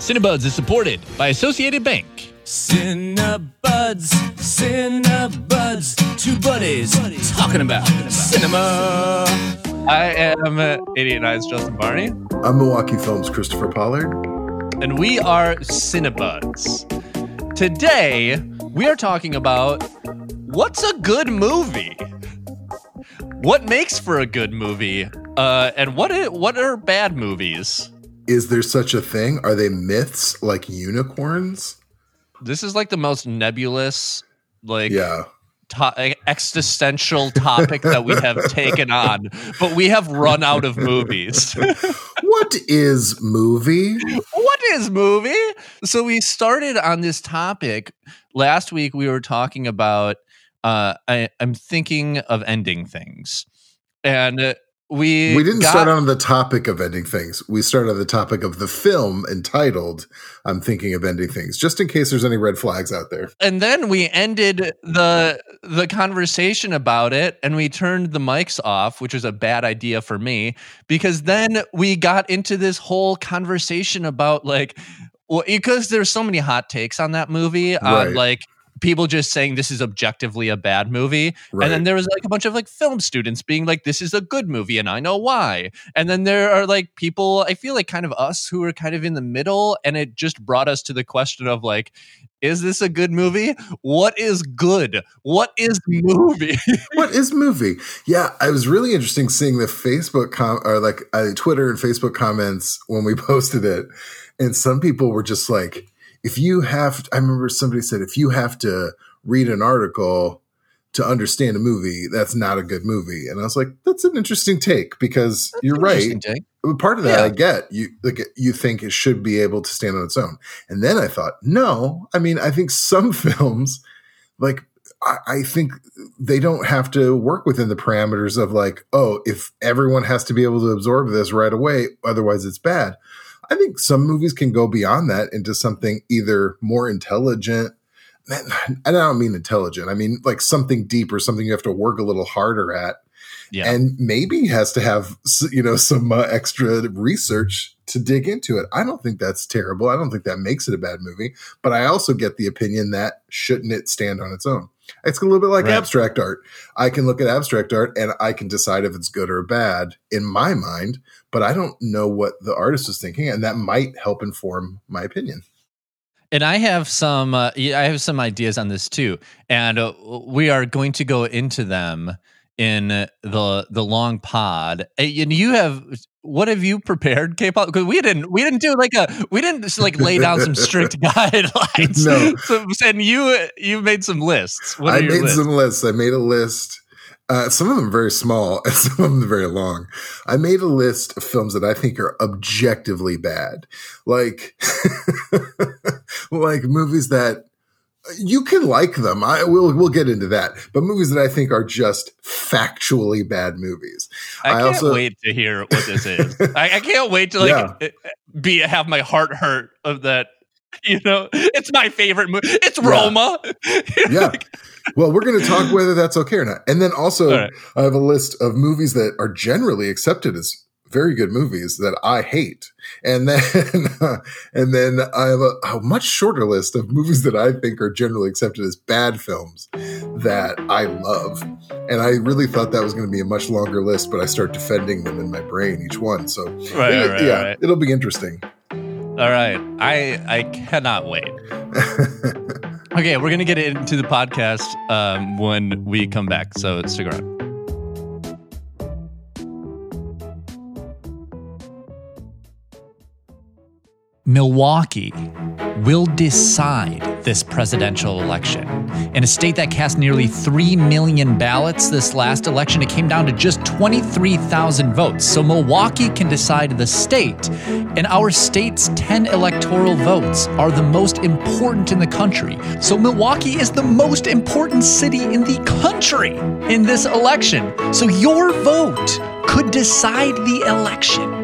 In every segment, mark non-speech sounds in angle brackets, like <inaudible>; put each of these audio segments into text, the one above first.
Cinebuds is supported by Associated Bank. Cinebuds, Cinebuds, two buddies talking about cinema. I am uh, 88Nine Justin Barney, I'm Milwaukee Films Kristopher Pollard. and we are Cinebuds. Today, we are talking about what's a good movie? What makes for a good movie? Uh, and what what are bad movies? Is there such a thing? Are they myths like unicorns? This is like the most nebulous, like Yeah. to- existential topic that we have <laughs> taken on, but we have run out of movies. <laughs> What is movie? what is movie? So we started on this topic last week. We were talking about uh, I, I'm thinking of ending things, and uh, we We didn't got- start on the topic of ending things. We started on the topic of the film entitled I'm Thinking of Ending Things, just in case there's any red flags out there. and then we ended the the conversation about it and we turned the mics off which was a bad idea for me because then we got into this whole conversation about like well because there's so many hot takes on that movie on Right. like people just saying this is objectively a bad movie. Right. and then there was like a bunch of like film students being like this is a good movie and i know why. And then there are like people i feel like kind of us who are kind of in the middle and it just brought us to the question of like is this a good movie? What is good? What is movie? <laughs> What is movie? Yeah, I was really interesting seeing the Facebook com or like uh, Twitter and Facebook comments when we <laughs> posted it, and some people were just like, "If you have," I remember somebody said, "If you have to read an article to understand a movie, that's not a good movie." And I was like, "That's an interesting take because you're right." Part of that Yeah. I get. You like you think it should be able to stand on its own. And then I thought, no, I mean, I think some <laughs> films, like I, I think they don't have to work within the parameters of like, oh, if everyone has to be able to absorb this right away, otherwise it's bad. I think some movies can go beyond that into something either more intelligent. <laughs> And I don't mean intelligent. I mean like something deeper, or something you have to work a little harder at yeah and maybe has to have you know <laughs> some uh, extra research to dig into it. I don't think that's terrible. I don't think that makes it a bad movie, but I also get the opinion that shouldn't it stand on its own. It's a little bit like Right. abstract art. I can look at abstract art and I can decide if it's good or bad in my mind, but I don't know what the artist is thinking, and that might help inform my opinion. And I have some, uh, I have some ideas on this too, and uh, we are going to go into them in the the long pod. And you have, what have you prepared, K-pop? Because we didn't, we didn't do like a, we didn't just like lay down some strict <laughs> guidelines. No. so, and you you made some lists. What are I your made lists? some lists. I made a list. Uh, some of them very small <laughs> and some of them very long. I made a list of films that I think are objectively bad, like <laughs> like movies that you can like them. I will we'll get into that, but movies that I think are just factually bad movies. I I can't also- wait to hear what this is. <laughs> I, I can't wait to like Yeah. uh, be have my heart hurt of that. <laughs> You know, it's my favorite movie. It's Yeah. Roma. <laughs> Yeah. Well, we're going to talk whether that's okay or not. And then also, right. I have a list of movies that are generally accepted as very good movies that I hate. And then, <laughs> and then I have a, a much shorter list of movies that I think are generally accepted as bad films that I love. And I really thought that was going to be a much longer list, but I start defending them in my brain, each one. So, Right, it- right, yeah, right. it'll be interesting. All right. I I cannot wait. <laughs> Okay, we're gonna get into the podcast um, when we come back. So stick around. Milwaukee will decide this presidential election. In a state that cast nearly 3 million ballots this last election, it came down to just 23,000 votes. So Milwaukee can decide the state. And our state's 10 electoral votes are the most important in the country. So Milwaukee is the most important city in the country in this election. So your vote could decide the election.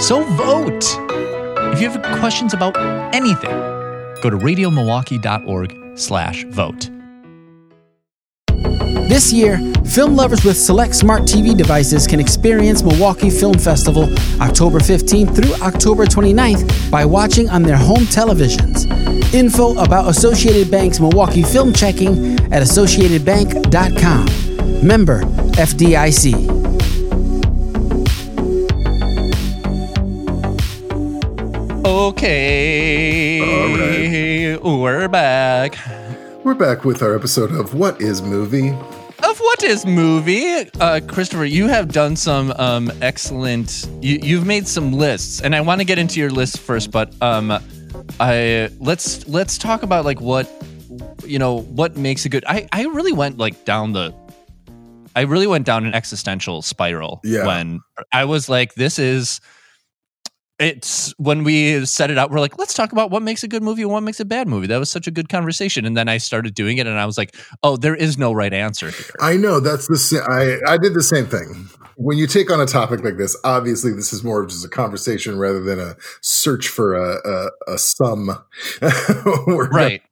So vote. If you have questions about anything, go to radiomilwaukee.org slash vote. This year, film lovers with select smart TV devices can experience Milwaukee Film Festival October 15th through October 29th by watching on their home televisions. Info about Associated Bank's Milwaukee Film Checking at associatedbank.com. Member FDIC. Okay. We're back. We're back with our episode of What is Movie? Of what is movie? Uh, Kristopher, you have done some um, excellent. You, you've made some lists, and I want to get into your list first. But um, I let's let's talk about like what you know what makes a good. I I really went like down the. I really went down an existential spiral Yeah. when I was like, "This is." It's when we set it out, we're like, let's talk about what makes a good movie and what makes a bad movie. That was such a good conversation. And then I started doing it, and I was like, oh, there is no right answer here. I know that's the sa- I I did the same thing. When you take on a topic like this, obviously this is more of just a conversation rather than a search for a a, a sum. <laughs> Right.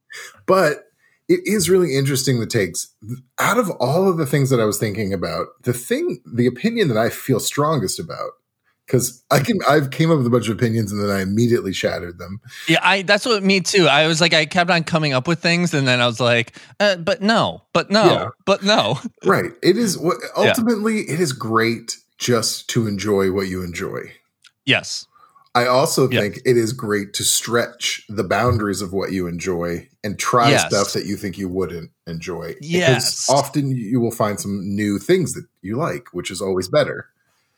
but it is really interesting the takes out of all of the things that I was thinking about. The thing, the opinion that I feel strongest about, because I can, I've came up with a bunch of opinions and then I immediately shattered them. Yeah, I that's what me too. I was like, I kept on coming up with things, and then I was like, uh, but no, but no, Yeah. but no. <laughs> Right. It is what ultimately it is great just to enjoy what you enjoy. Yes, I also Yeah. think it is great to stretch the boundaries of what you enjoy and try Yes. stuff that you think you wouldn't enjoy. Yes. Because often you will find some new things that you like, which is always better.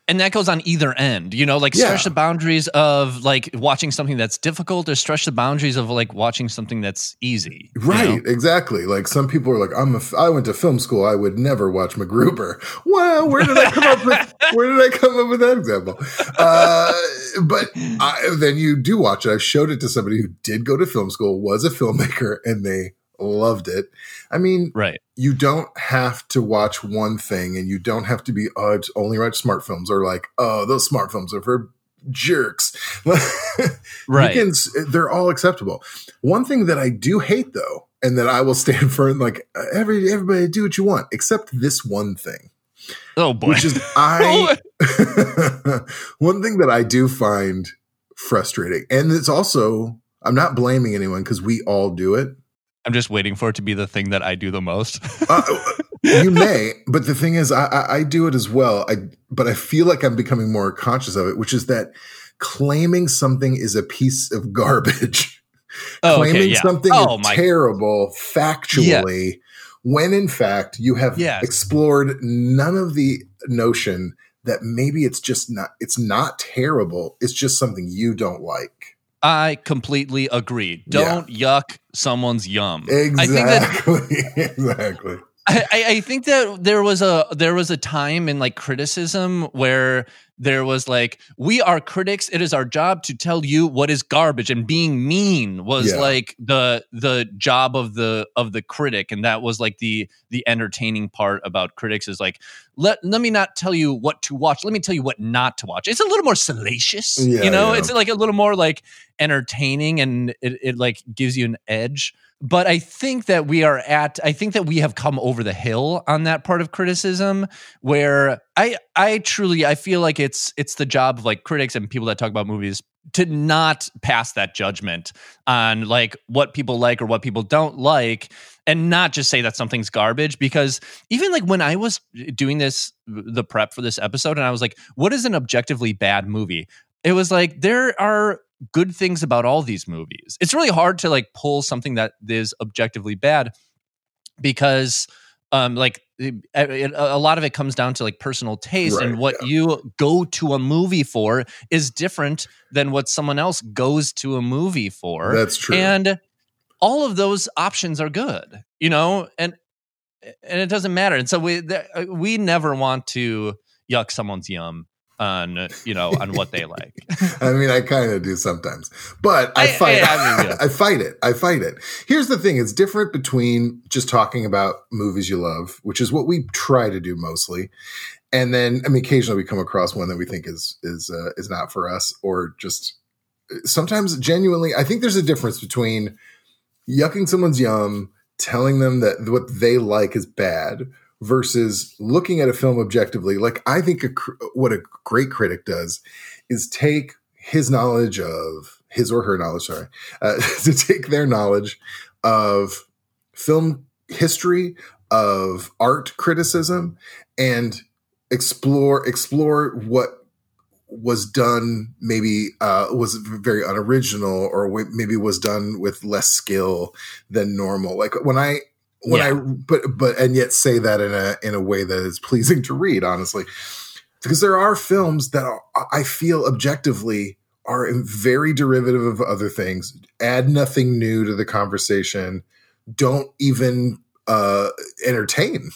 And that goes on either end. You know, like Yeah. stretch the boundaries of like watching something that's difficult, or stretch the boundaries of like watching something that's easy. you Right, know? exactly. Like some people are like, "I'm a, f- I went to film school. I would never watch MacGruber." <laughs> Wow, where did I come up with? <laughs> Where did I come up with that example? Uh, but I, then you do watch it. I showed it to somebody who did go to film school, was a filmmaker, and they loved it. I mean, Right. you don't have to watch one thing, and you don't have to be oh, it's only watch smart films or like oh, those smart films are for jerks. <laughs> Right. You can, they're all acceptable. One thing that I do hate though, and that I will <laughs> stand for, and like every everybody do what you want, except this one thing, oh boy. which is <laughs> I. Oh, one thing that I do find frustrating, and it's also I'm not blaming anyone because we all do it. I'm just waiting for it to be the thing that I do the most. Uh, <laughs> you may, but the thing is, I, I, I do it as well. I but I feel like I'm becoming more conscious of it, which is that claiming something is a piece of <laughs> garbage. Oh, okay, claiming yeah. something Oh, is terrible factually when in fact you have Yes. explored none of the notion that maybe it's just not it's not terrible it's just something you don't like I completely agree. Don't yuck someone's yum. I think that exactly <laughs> exactly I, I I think that there was a there was a time in like criticism where there was like we are critics. It is our job to tell you what is garbage and being mean was Yeah. like the the job of the of the critic and that was like the the entertaining part about critics is like let let me not tell you what to watch. Let me tell you what not to watch. It's a little more salacious Yeah, you know? yeah. it's like a little more like entertaining and it, it like gives you an edge. But i think that we are at i think that we have come over the hill on that part of criticism where i i truly i feel like it's it's the job of like critics and people that talk about movies to not pass that judgment on like what people like or what people don't like and not just say that something's garbage because even like when i was doing this the prep for this episode and i was like what is an objectively bad movie it was like there are good things about all these movies. It's really hard to like pull something that is objectively bad because um like Eh, eh, eh, a lot of it comes down to like personal taste and Right, what you go to a movie for is different than what someone else goes to a movie for. that's true And all of those options are good, you know, and and it doesn't matter. And so we we never want to yuck someone's yum on you know on what they like. <laughs> I mean, I kind of do sometimes, but I, I- fight. I- I mean, yeah. <laughs> I fight it. I fight it. Here's the thing: it's different between just talking about movies you love, which is what we try to do mostly, and then I mean, occasionally we come across one that we think is is uh, is not for us, or just sometimes genuinely. I think there's a difference between yucking someone's yum, telling them that what they like is bad, versus looking at a film objectively. Like I think a, what a great critic does is take his knowledge of his or her knowledge, sorry, uh, <laughs> to take their knowledge of film history, of art criticism, and explore explore what was done maybe uh, was very unoriginal or maybe was done with less skill than normal. Like when I when yeah. I but but and yet say that in a in a way that is pleasing to read, honestly, because there are films that are, I feel objectively are very derivative of other things, add nothing new to the conversation, don't even uh, entertain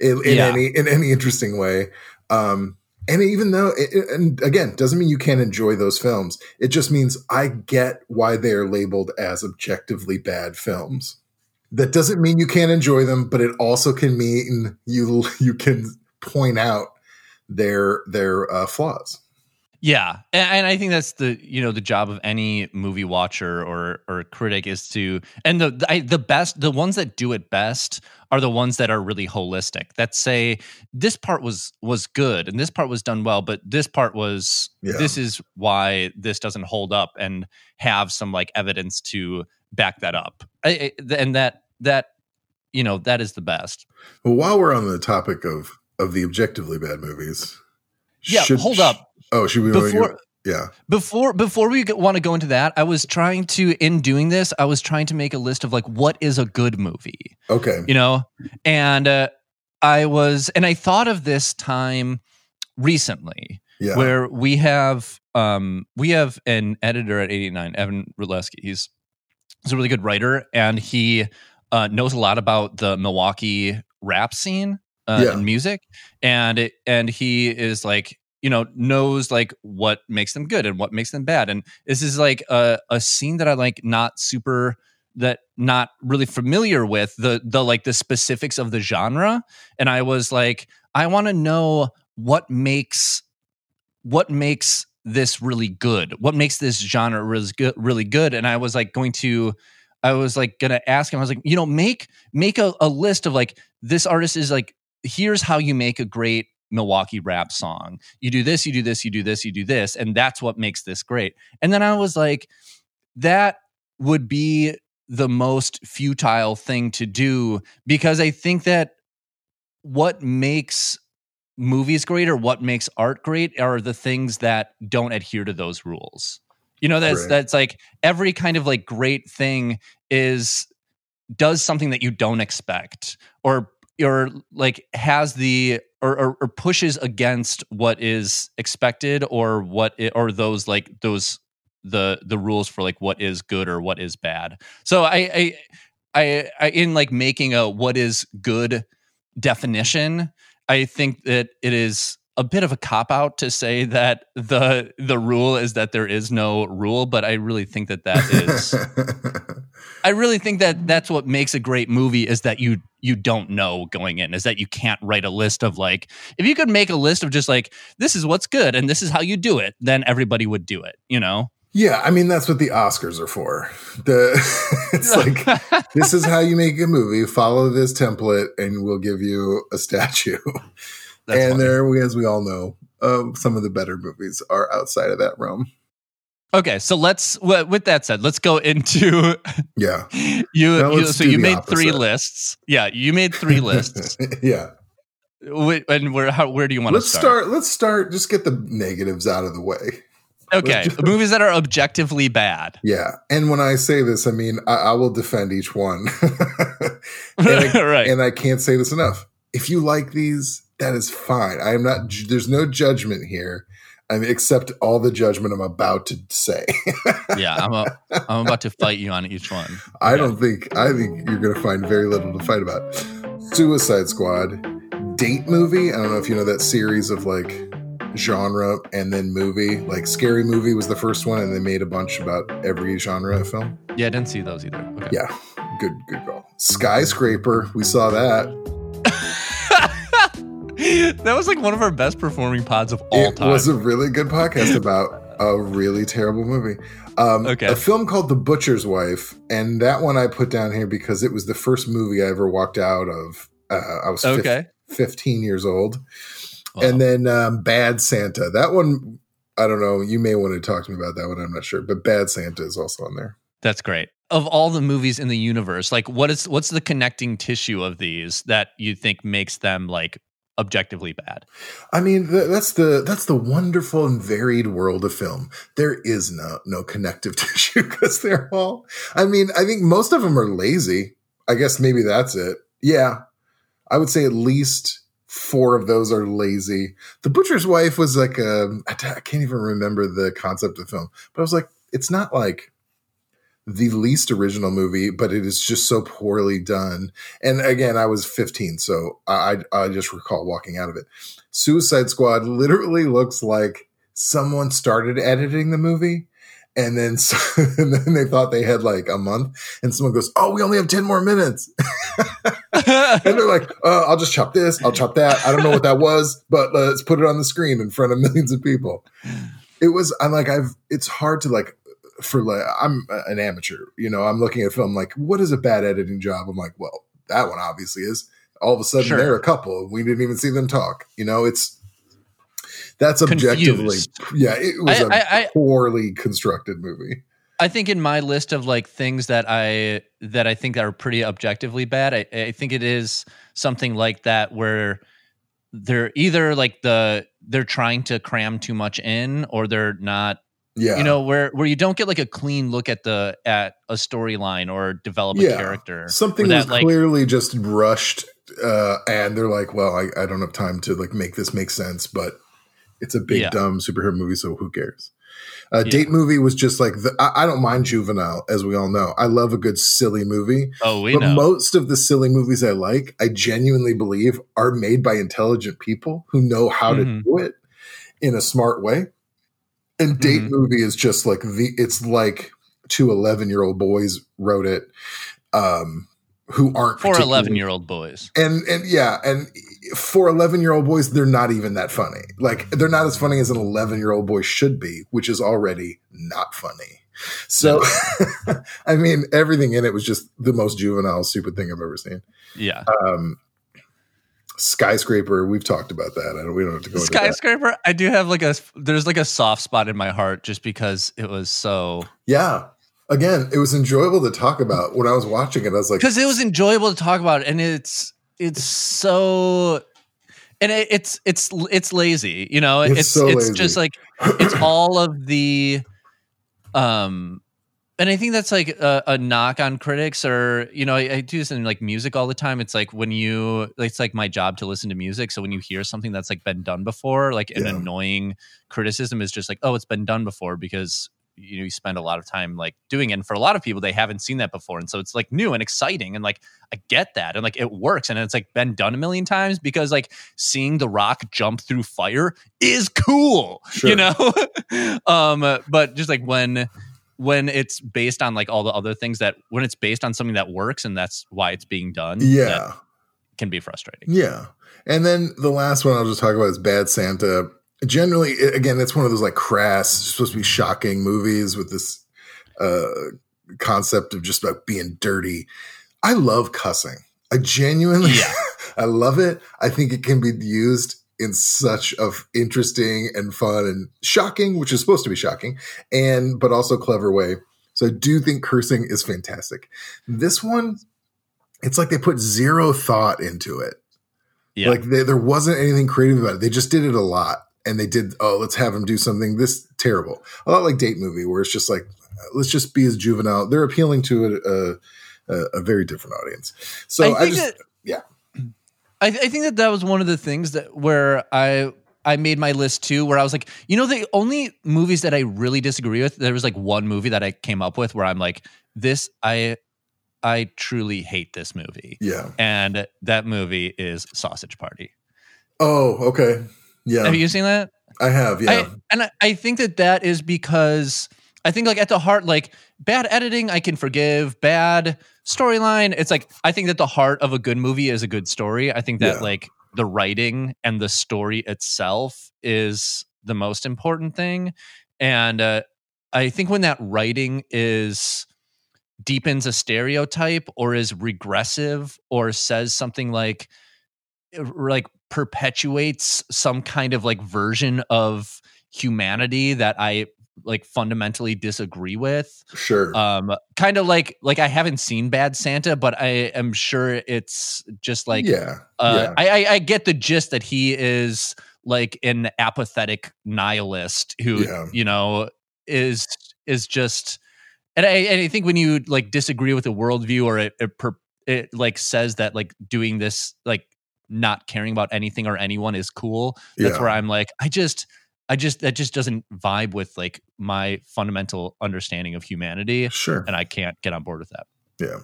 in, in yeah. any in any interesting way. Um, and even though, it, and again, doesn't mean you can't enjoy those films. It just means I get why they are labeled as objectively bad films. That doesn't mean you can't enjoy them, but it also can mean you you can point out their their uh, flaws. Yeah, and, and, I think that's the you know the job of any movie watcher or or critic is to and the the, I, the best the ones that do it best are the ones that are really holistic that say this part was was good and this part was done well but this part was yeah. this is why this doesn't hold up and have some like evidence to back that up I, I, and that that you know that is the best. Well, while we're on the topic of of the objectively bad movies, yeah, should, hold up Oh, should we before? Yeah. Before before we want to go into that, I was trying to in doing this, I was trying to make a list of like what is a good movie. Okay. You know, and uh, I was and I thought of this time recently yeah. where we have um we have an editor at 89 Evan Rytlewski. He's he's a really good writer and he uh, knows a lot about the Milwaukee rap scene uh, yeah. and music and it, and he is like you know knows like what makes them good and what makes them bad and this is like a, a scene that i like not super that not really familiar with the the like the specifics of the genre and i was like i want to know what makes what makes this really good what makes this genre really good really good and i was like going to i was like gonna ask him i was like you know make make a, a list of like this artist is like here's how you make a great Milwaukee rap song. You do this, you do this, you do this, you do this, and that's what makes this great. And then I was like, that would be the most futile thing to do because I think that what makes movies great or what makes art great are the things that don't adhere to those rules. You know, that's right. that's like every kind of like great thing is does something that you don't expect or or like has the or, or, or, pushes against what is expected or what it, or those like those the the rules for like what is good or what is bad so I, I i i in like making a what is good definition i think that it is a bit of a cop out to say that the the rule is that there is no rule but i really think that that is <laughs> i really think that that's what makes a great movie is that you you don't know going in is that you can't write a list of like if you could make a list of just like this is what's good and this is how you do it then everybody would do it you know yeah, I mean that's what the Oscars are for. The <laughs> it's like this is how you make a movie. Follow this template, and we'll give you a statue. <laughs> That's and funny. there, as we all know, uh, some of the better movies are outside of that realm. Okay, so let's. With that said, let's go into. <laughs> Yeah. you, you so you made opposite. three lists. Yeah, you made three <laughs> lists. yeah. And where how where do you want let's to start? start? Let's start. Just get the negatives out of the way. Okay, movies that are objectively bad. Yeah, and when I say this, I mean I, I will defend each one. <laughs> and I, right, and I can't say this enough. If you like these, that is fine. I am not. There's no judgment here. I mean, except all the judgment I'm about to say. <laughs> yeah, I'm a, I'm about to fight you on each one. I yeah. don't think I think you're going to find very little to fight about. Suicide Squad, date movie. I don't know if you know that series of like genre and then movie. Like Scary Movie was the first one, and they made a bunch about every genre of film. Yeah, I didn't see those either. Okay. Yeah, good, good call. Skyscraper, we saw that. <laughs> <laughs> that was like one of our best performing pods of all it time. It was a really good podcast about a really terrible movie. Um, okay. A film called The Butcher's Wife, and that one I put down here because it was the first movie I ever walked out of Uh, I was fif- Okay. 15 years old. Wow. And then um, Bad Santa. That one, I don't know. You may want to talk to me about that one. I'm not sure. But Bad Santa is also on there. That's great. Of all the movies in the universe, like what is what's the connecting tissue of these that you think makes them like objectively bad? I mean, th- that's the that's the wonderful and varied world of film. There is no no connective <laughs> tissue because they're all. I mean, I think most of them are lazy. I guess maybe that's it. Yeah, I would say at least four of those are lazy. The Butcher's Wife was like a I t- I can't even remember the concept of film, but I was like, it's not like the least original movie, but it is just so poorly done. And again, I was 15, so I I just recall walking out of it. Suicide Squad literally looks like someone started editing the movie. And then, <laughs> and then they thought they had like a month, and someone goes, "Oh, we only have ten more minutes." <laughs> and they're like, uh, "I'll just chop this, I'll chop that. I don't know what that was, but let's put it on the screen in front of <laughs> millions of people." It was. I'm like, I've. It's hard to like for like I'm an amateur, you know. I'm looking at film like, what is a bad editing job? I'm like, well, that one obviously is. All of a sudden, Sure. they're a couple, and we didn't even see them talk. You know, it's that's objectively, Confused. yeah, it was I- a I- I- poorly constructed movie. I think in my list of like things that I that I think are pretty objectively bad, I, I think it is something like that where they're either like the they're trying to cram too much in or they're not Yeah, you know where where you don't get like a clean look at the at a storyline or develop a Yeah. character something that, like- clearly just rushed, uh, and they're like, well, I, I don't have time to like make this make sense, but it's a big Yeah. dumb superhero movie, so who cares? Uh, Yeah. Date movie was just like the, I, I don't mind juvenile, as we all know. I love a good silly movie. oh we but know most of the silly movies I like, I genuinely believe are made by intelligent people who know how Mhm. to do it in a smart way. And date Mhm. movie is just like the it's like two 11 year old boys wrote it um who aren't for 11 year old boys. And and yeah and for 11 year old boys they're not even that funny. Like they're not as funny as an 11 year old boy should be which is already not funny. So <laughs> i mean everything in it was just the most juvenile stupid thing i've ever seen. Yeah. Um skyscraper we've talked about that. I don't we don't have to go into that. skyscraper? I do have like a there's like a soft spot in my heart just because it was so yeah. Again it was enjoyable to talk about when i was watching it. I was like because it was enjoyable to talk about and it's it's so and it, it's it's it's lazy you know? It's it's so it's just like <clears throat> it's all of the um and i think that's like a, a knock on critics or you know I, I do this in like music all the time. It's like when you it's like my job to listen to music. So when you hear something that's like been done before like an Yeah. annoying criticism is just like oh it's been done before because you know you spend a lot of time like doing it. And for a lot of people they haven't seen that before. And so it's like new and exciting. And like i get that. And like it works. And it's like been done a million times because like seeing the rock jump through fire is cool Sure. you know? <laughs> Um but just like when when it's based on like all the other things that when it's based on something that works and that's why it's being done yeah that can be frustrating Yeah. And then the last one I'll just talk about is Bad Santa. Generally, again, it's one of those like crass, supposed to be shocking movies with this uh, concept of just about being dirty. I love cussing. I genuinely, Yeah. <laughs> I love it. I think it can be used in such of interesting and fun and shocking, which is supposed to be shocking, and but also clever way. So I do think cursing is fantastic. This one, it's like they put zero thought into it. yeah Like they, there wasn't anything creative about it. They just did it a lot, and they did. Oh, let's have them do something this terrible. A lot like date movie, where it's just like, uh, let's just be as juvenile. They're appealing to a a, a very different audience. So I, think just that- yeah. I, I think that that was one of the things that where I I made my list too, where I was like, you know, the only movies that I really disagree with, there was like one movie that I came up with where I'm like, this I I truly hate this movie, yeah. and that movie is Sausage Party. Oh, okay. Yeah, Have you seen that? I have. Yeah, I, and I, I think that that is because I think like at the heart, like bad editing, I can forgive. Bad storyline, it's like I think that the heart of a good movie is a good story. I think that Yeah. like the writing and the story itself is the most important thing, and uh, I think when that writing is deepens a stereotype or is regressive or says something like like perpetuates some kind of like version of humanity that I like fundamentally disagree with. Sure. Um kind of like like I haven't seen Bad Santa, but I am sure it's just like yeah. uh, yeah. I, I I get the gist that he is like an apathetic nihilist who Yeah. you know is is just and I and I think when you like disagree with a worldview or it it, per, it like says that like doing this like not caring about anything or anyone is cool. That's Yeah. where I'm like I just I just that just doesn't vibe with like my fundamental understanding of humanity, Sure. and I can't get on board with that. Yeah.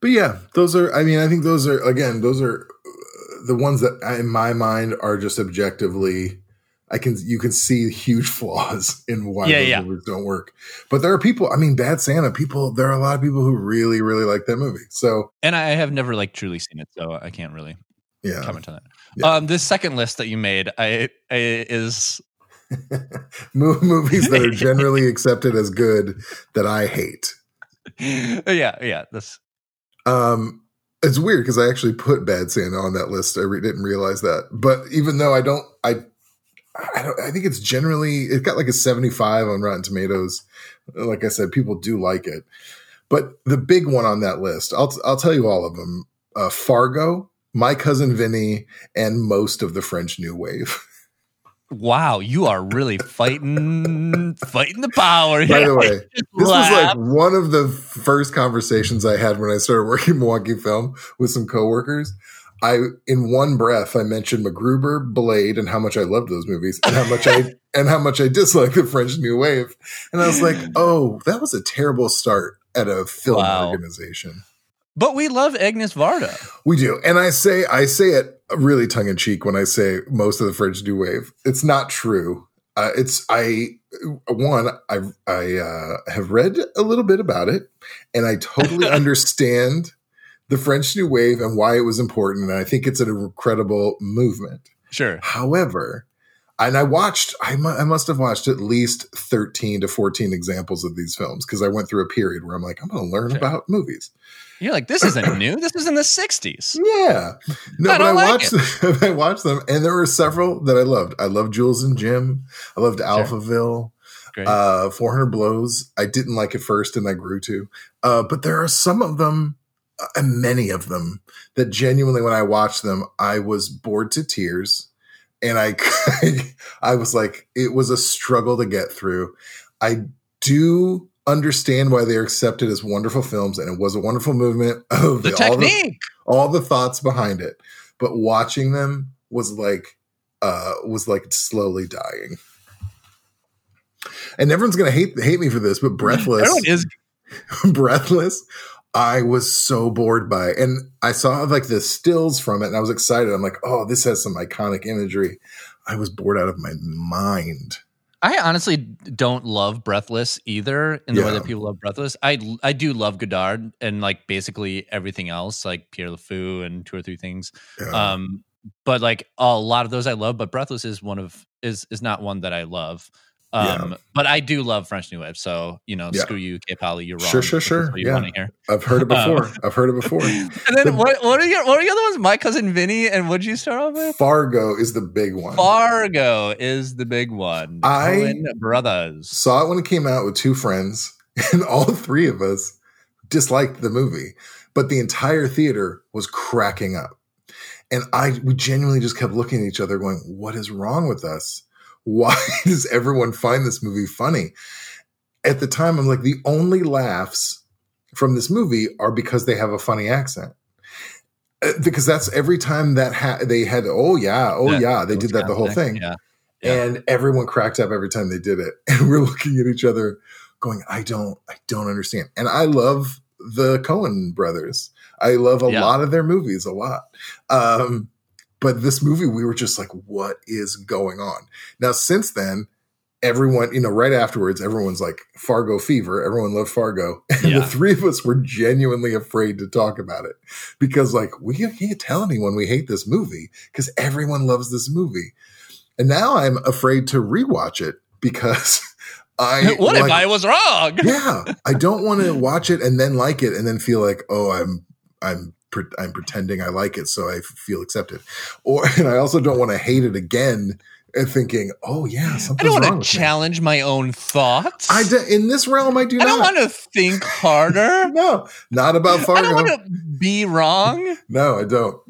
But yeah, those are, I mean, I think those are, again, those are uh, the ones that in my mind are just objectively, I can, you can see huge <laughs> flaws in why Yeah, those yeah. movies don't work. But there are people, I mean, Bad Santa, people, there are a lot of people who really, really like that movie. So And I have never like truly seen it, so I can't really yeah. comment on that. Yeah. Um, this second list that you made, I, I is <laughs> movies that are <laughs> generally accepted as good that I hate. <laughs> yeah, yeah. This Um, it's weird because I actually put Bad Santa on that list. I re- didn't realize that, but even though I don't, I, I don't. I think it's generally it got like a seventy-five on Rotten Tomatoes. Like I said, people do like it, but the big one on that list, I'll I'll tell you all of them: uh, Fargo, My Cousin Vinny, and most of the French New Wave. <laughs> wow, you are really fighting fighting the power By the way, <laughs> This was like one of the first conversations I had when I started <laughs> working Milwaukee Film with some coworkers. I, in one breath, I mentioned MacGruber, Blade, and how much I loved those movies, and how much I and how much I disliked the French New Wave. And I was like, "Oh, that was a terrible start at a film Wow. organization." But we love Agnes Varda. We do, and I say I say it really tongue in cheek when I say most of the French New Wave. It's not true. Uh, it's I one I I uh, have read a little bit about it, and I totally <laughs> understand the French New Wave and why it was important. And I think it's an incredible movement. Sure. However, and I watched, I, mu- I must have watched at least 13 to 14 examples of these films because I went through a period where I'm like, I'm going to learn Sure. about movies. You're like, this isn't new. This was in the 60s. Yeah. No, I but I like watched them, <laughs> I watched them and there were several that I loved. I loved Jules and Jim. I loved Alphaville. Uh 400 Blows. I didn't like it first and I grew to. Uh but there are some of them uh, and many of them that genuinely when I watched them I was bored to tears and I <laughs> I was like it was a struggle to get through. I do understand why they're accepted as wonderful films and it was a wonderful movement <laughs> of the all the- technique. all the thoughts behind it. But watching them was like uh was like slowly dying. And everyone's gonna hate hate me for this but breathless is. <laughs> Breathless i was so bored by it. and i saw like the stills from it and i was excited. I'm like oh this has some iconic imagery. I was bored out of my mind I honestly don't love Breathless either in the way that people love Breathless. I I do love Godard and like basically everything else, like Pierrot le Fou and two or three things. Yeah. Um, but like a lot of those I love, but Breathless is one of is is not one that I love. Um, but I do love French New Wave, so you know, Yeah. screw you, K Polly, you're wrong. Sure, sure, sure. What you Yeah. want to hear. i've heard it um, before i've heard it before <laughs> <laughs> And then what what are your what are the other ones? My cousin Vinny, and what'd you start off with? fargo is the big one Fargo is the big one. The I- Coen brothers. saw it when it came out with two friends, <laughs> and all three of us disliked the movie, but the entire theater was cracking up. And I we genuinely just kept looking at each other, going, What is wrong with us? Why <laughs> does everyone find this movie funny? At the time, I'm like, the only laughs from this movie are because they have a funny accent. Uh, Because that's every time that ha- they had, oh yeah, oh That- yeah, they did that the whole thing Yeah. Yeah. and everyone cracked up every time they did it <laughs> and we're looking at each other going i don't i don't understand and i love the Coen brothers i love a Yeah. lot of their movies a lot um but this movie we were just like what is going on? Now since then everyone you know right afterwards everyone's like fargo fever. Everyone loved fargo. <laughs> And Yeah. the three of us were genuinely afraid to talk about it. Because like we can't tell anyone we hate this movie because everyone loves this movie. And now I'm afraid to rewatch it because <laughs> I <laughs> what if I was wrong? yeah, I don't want to watch it and then like it and then feel like, oh, I'm I'm I'm pretending I like it, so I feel accepted. Or <laughs> and I also don't want to hate it again and thinking, oh yeah, I don't want to me. challenge my own thoughts. I do, in this realm, I do I don't not. want to think harder. <laughs> no, not about I don't want to be wrong. no, I don't.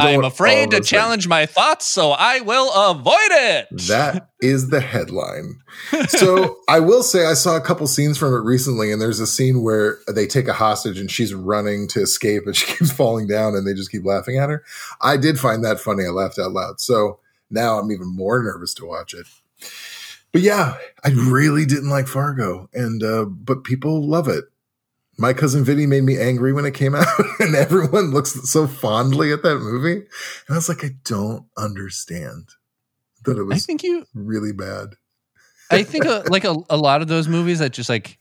I don't am afraid to those things. challenge my thoughts, so I will avoid it. That is the headline. <laughs> So I will say I saw a couple scenes from it recently, and there's a scene where they take a hostage and she's running to escape and she <laughs> keeps falling down and they just keep laughing at her. I did find that funny. I laughed out loud. So now I'm even more nervous to watch it. But yeah, I really didn't like Fargo, and uh, but people love it. My cousin Vinny made me angry when it came <laughs> out, and everyone looks so fondly at that movie. And I was like, I don't understand that it was. I think you. really bad. I think uh like a, a lot of those movies that just like,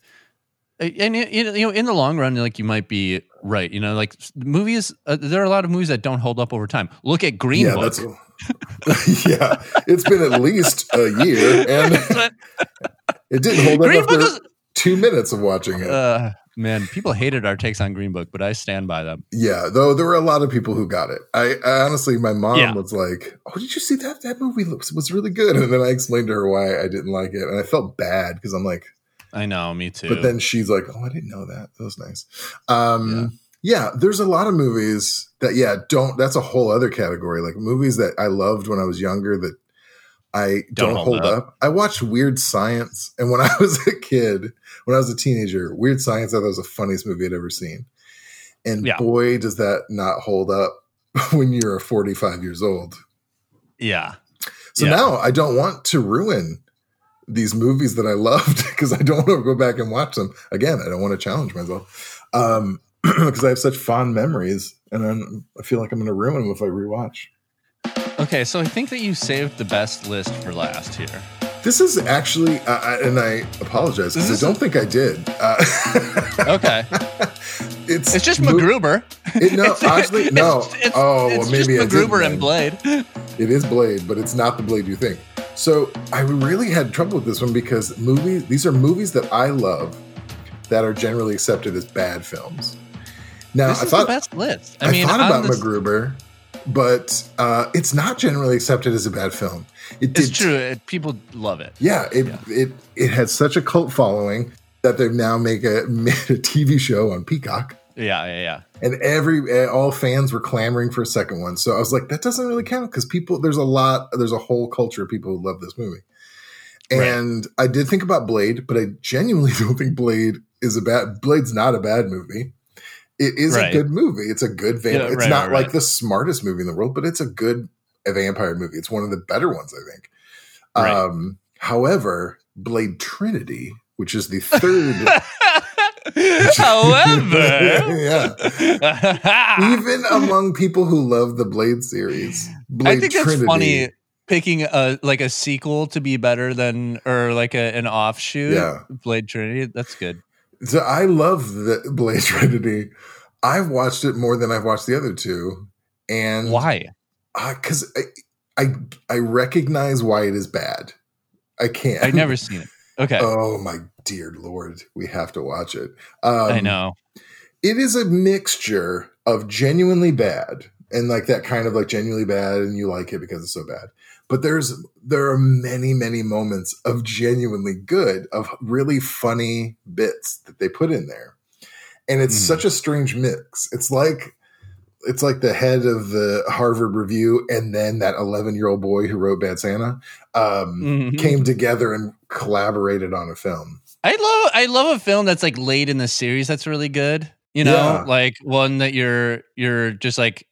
and you you know, you know, in the long run, like you might be right. You know, like movies. Uh, there are a lot of movies that don't hold up over time. Look at Green yeah, Book. That's <laughs> yeah. It's been at least a year, and <laughs> it didn't hold up Green after is. two minutes of watching it. Uh, man, people hated our takes on Green Book, but I stand by them. yeah, though there were a lot of people who got it. I, I honestly, my mom Yeah. was like, "Oh, did you see that? That movie looks was really good." And then I explained to her why I didn't like it, and I felt bad because I'm like, I know, me too. but then she's like, "Oh, I didn't know that. That was nice." Um, yeah. there's a lot of movies that yeah don't. That's a whole other category. Like movies that I loved when I was younger that I don't, hold, up. I watched Weird Science, and when <laughs> I was a kid, when I was a teenager, Weird Science I thought was the funniest movie I'd ever seen. And Yeah. boy, does that not hold up <laughs> when you're 45 years old. yeah, So Yeah. now I don't want to ruin these movies that I loved <laughs> because I don't want to go back and watch them again. I don't want to challenge myself um, <clears throat> because I have such fond memories, and I'm, I feel like I'm going to ruin them if I rewatch. Okay, so I think that you saved the best list for last here. This is actually, uh, and I apologize because I don't think I did. Uh, <laughs> Okay, it's it's just MacGruber. It, no, actually, no. It's, it's, oh, it's well, maybe just MacGruber and Blade. It is Blade, but it's not the Blade you think. So I really had trouble with this one because movies. These are movies that I love that are generally accepted as bad films. Now This I is thought the best list. I, I, mean, thought about this- MacGruber, but uh, it's not generally accepted as a bad film. It It's true. It, people love it. Yeah, it Yeah. it it had such a cult following that they've now make a <laughs> made a TV show on Peacock. Yeah, yeah, yeah. and every eh, all fans were clamoring for a second one. So I was like, that doesn't really count because people there's a lot there's a whole culture of people who love this movie. Right. And I did think about Blade, but I genuinely <laughs> don't think Blade is a bad Blade's not a bad movie. It is Right. a good movie. It's a good vampire. Yeah, it's right, not right, like the smartest movie in the world, but it's a good vampire movie. It's one of the better ones, I think. Um, however, Blade Trinity, which is the <laughs> third However, <laughs> yeah. <laughs> even among people who love the Blade series, Blade I think that's funny picking a like a sequel to be better than or like a, an offshoot. Yeah. Blade Trinity. That's good. So I love the Blade Trinity. <laughs> I've watched it more than I've watched the other two, and Why? Because I, I I recognize why it is bad. I can't. I've never seen it. <laughs> Okay, Oh my dear lord, we have to watch it. Um, I know. it is a mixture of genuinely bad and like that kind of like genuinely bad and you like it because it's so bad but there's there are many many moments of genuinely good of really funny bits that they put in there and it's Mm. such a strange mix it's like it's like the head of the harvard review and then that 11 year old boy who wrote bad santa um, Mhm. came together and collaborated on a film I love I love a film that's like late in the series that's really good. You know, Yeah. like one that you're you're just like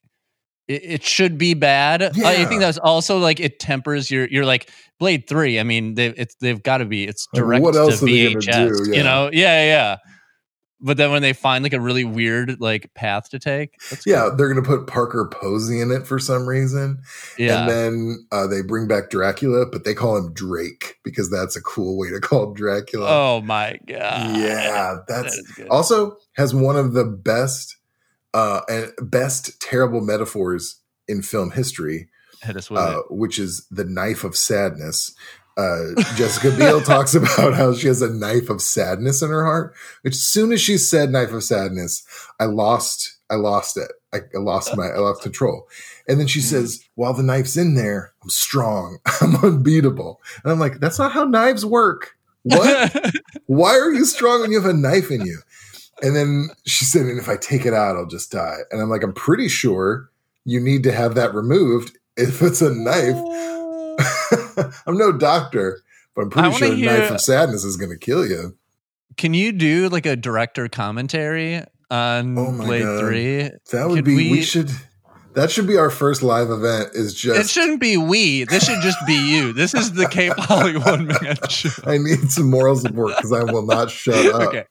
it, it should be bad. I think that's also like it tempers your you're like Blade Three. I mean, they it's they've got to be it's direct what else to VHS. do? Yeah. You know, yeah, yeah. But then when they find like a really weird like path to take, that's yeah they're gonna put parker posey in it for some reason yeah. And then uh, they bring back Dracula, but they call him Drake because that's a cool way to call Dracula. oh my god. yeah, that's good. also has one of the best, uh, and best terrible metaphors in film history, Hit us with uh, which is the knife of sadness. uh, Jessica Biel <laughs> talks about how she has a knife of sadness in her heart. Which, as soon as she said "knife of sadness," I lost, I lost it. I, I lost my, I lost control. And then she says, "While the knife's in there, I'm strong. <laughs> I'm unbeatable." And I'm like, "That's not how knives work. What? <laughs> Why are you strong when you have a knife in you?" And then she said, "And if I take it out, I'll just die." And I'm like, "I'm pretty sure you need to have that removed if it's a knife." <laughs> I'm no doctor, but I'm pretty sure a hear- knife of sadness is going to kill you. Can you do like a director commentary on Oh Blade God. Three? That would Could be. We, we- should. That should be our first live event. Is just It shouldn't be we. This should just be you. This is the Cape Hollywood <laughs> Man show. I need some moral support because I will not shut <laughs> up. Okay.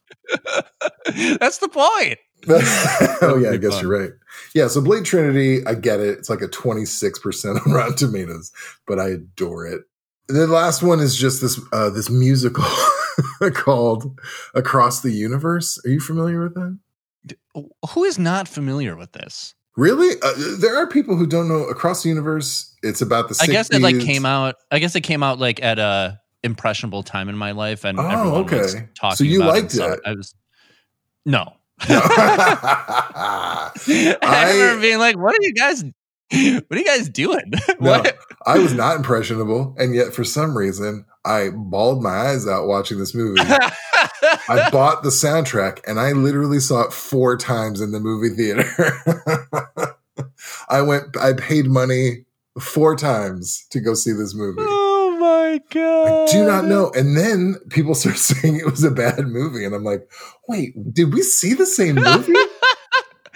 <laughs> That's the point. <laughs> oh yeah, I guess fun. you're right. Yeah, so Blade Trinity, I get it. It's like a 26% on <laughs> Rotten Tomatoes, but I adore it. The last one is just this uh this musical called Across the Universe. Are you familiar with that? Who is not familiar with this? Really? Uh, there are people who don't know Across the Universe. It's about the 60s. I guess it like came out. I guess it came out like at a impressionable time in my life, and Oh, everyone was okay. talking. So you liked so it? I was no. No. <laughs> I, remember being like, "What are you guys? What are you guys doing? <laughs> No? I was not impressionable, and yet for some reason I bawled my eyes out watching this movie. <laughs> I bought the soundtrack and I literally saw it four times in the movie theater. I went, I paid money four times to go see this movie. Oh, my god! I do not know. And then people start <laughs> saying it was a bad movie. And I'm like, wait, did we see the same movie? <laughs>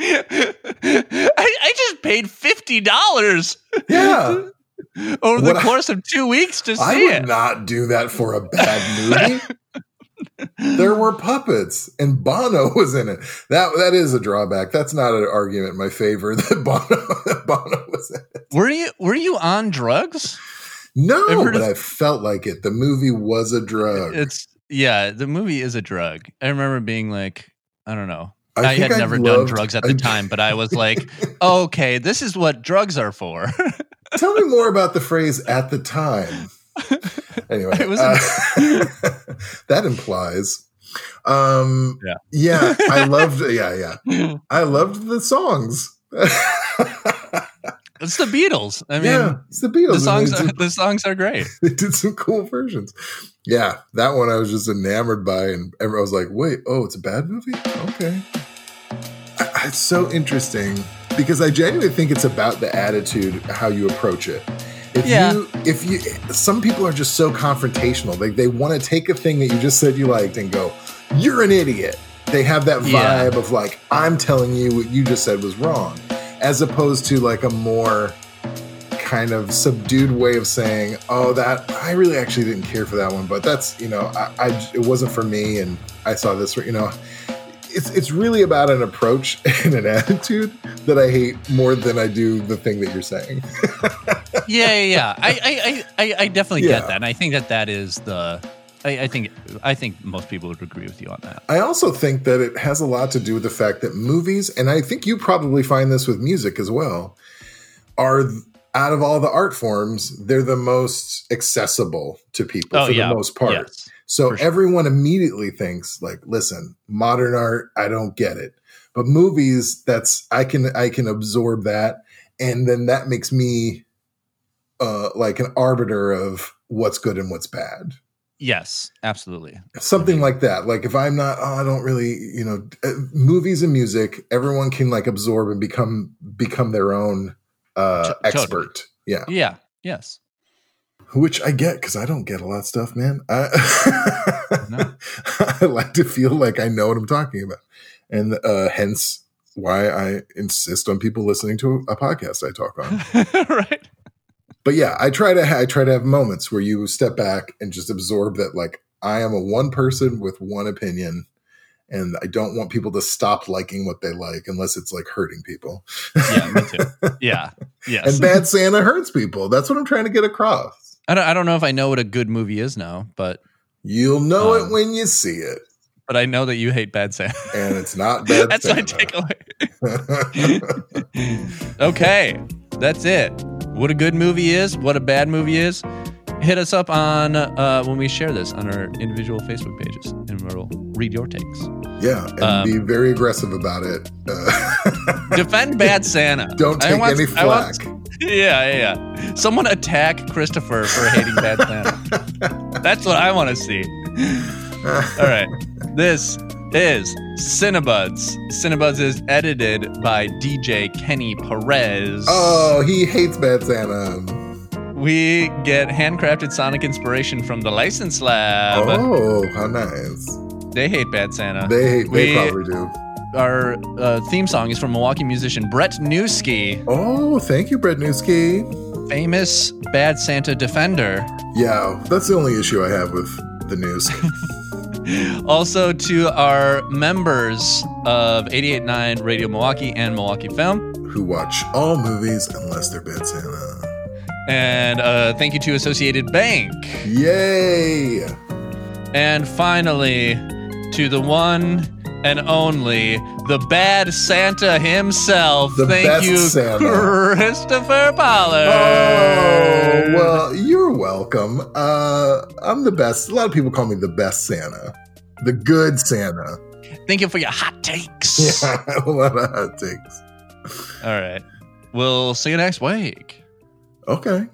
I, I just paid fifty dollars Yeah. <laughs> over the What I- course of two weeks to see I would it. not do that for a bad movie. there were puppets and Bono was in it. That that is a drawback. That's not an argument in my favor that Bono that Bono was in it. Were you were you on drugs? No, but of- I felt like it. The movie was a drug. It's yeah, the movie is a drug. I remember being like, I don't know. I, think had I never done drugs at the I- time, but I was like, <laughs> okay, this is what drugs are for. Tell me more about the <laughs> phrase "at the time." Anyway, uh, <laughs> that implies. Um, Yeah. yeah, I loved. Yeah, yeah, I loved the songs. It's the Beatles. I mean, yeah, it's the Beatles. the songs are, the songs are great. <laughs> they did some cool versions. Yeah, that one I was just enamored by, and I was like, "Wait, oh, it's a bad movie? Okay." I- It's so interesting because I genuinely think it's about the attitude, how you approach it. If Yeah. you, if you, some people are just so confrontational. They they want to take a thing that you just said you liked and go, "You're an idiot." They have that Yeah. vibe of like, "I'm telling you what you just said was wrong," as opposed to like a more kind of subdued way of saying, "Oh, that I really actually didn't care for that one, but that's you know, I, I it wasn't for me, and I saw this, you know." It's it's really about an approach <laughs> and an attitude that I hate more than I do the thing that you're saying. <laughs> yeah, yeah, yeah. I, I, I, I definitely Yeah. get that, and I think that that is the. I, I think I think most people would agree with you on that. I also think that it has a lot to do with the fact that movies, and I think you probably find this with music as well, are out of all the art forms, they're the most accessible to people Oh for yeah, the most part. Yes. So sure. everyone immediately thinks like, listen, modern art, I don't get it. But movies, that's I can I can absorb that. And then that makes me uh like an arbiter of what's good and what's bad. Yes, absolutely. Something like that. Like if I'm not, oh, I don't really, you know, uh, movies and music, everyone can like absorb and become become their own uh T- totally. expert. Yeah. Yeah. Yes. which I get because I don't get a lot of stuff, man. I, <laughs> No. I like to feel like I know what I'm talking about, and uh, hence why I insist on people listening to a podcast I talk on. <laughs> right. But yeah, I try to ha- I try to have moments where you step back and just absorb that like I am a one person with one opinion. And I don't want people to stop liking what they like unless it's like hurting people. Yeah, me too. <laughs> Yeah. Yes. and Bad Santa hurts people. That's what I'm trying to get across. I don't, I don't know if I know what a good movie is now, but You'll know Um, it when you see it. but I know that you hate Bad Santa. and it's not <laughs> bad. That's my Santa. takeaway. <laughs> okay, that's it. What a good movie is, what a bad movie is. hit us up on uh, when we share this on our individual Facebook pages, and we'll read your takes. Yeah, and Um, be very aggressive about it. Uh, <laughs> Defend Bad Santa. don't I take want- any I want- <laughs> yeah, yeah, yeah. Someone attack Kristopher for hating Bad Santa. <laughs> That's what I want to see. All right. This is Cinebuds. Cinebuds is edited by DJ Kenny Perez. Oh, he hates Bad Santa. We get handcrafted Sonic inspiration from the License Lab. Oh, how nice. They hate Bad Santa. They hate, they We- probably do. Our uh, theme song is from Milwaukee musician Brett Newski, Oh, thank you, Brett Newski. famous Bad Santa defender. Yeah, that's the only issue I have with the news. <laughs> Also to our members of 88Nine Radio Milwaukee and Milwaukee Film. who watch all movies unless they're Bad Santa. And uh, thank you to Associated Bank. Yay! And finally, to the one and only, the bad Santa himself. The Thank best you, Santa. Kristopher Pollard. Oh, well, you're welcome. Uh, I'm the best. A lot of people call me the best Santa, the good Santa. Thank you for your hot takes. <laughs> Yeah, a lot of hot takes. All right. We'll see you next week. Okay.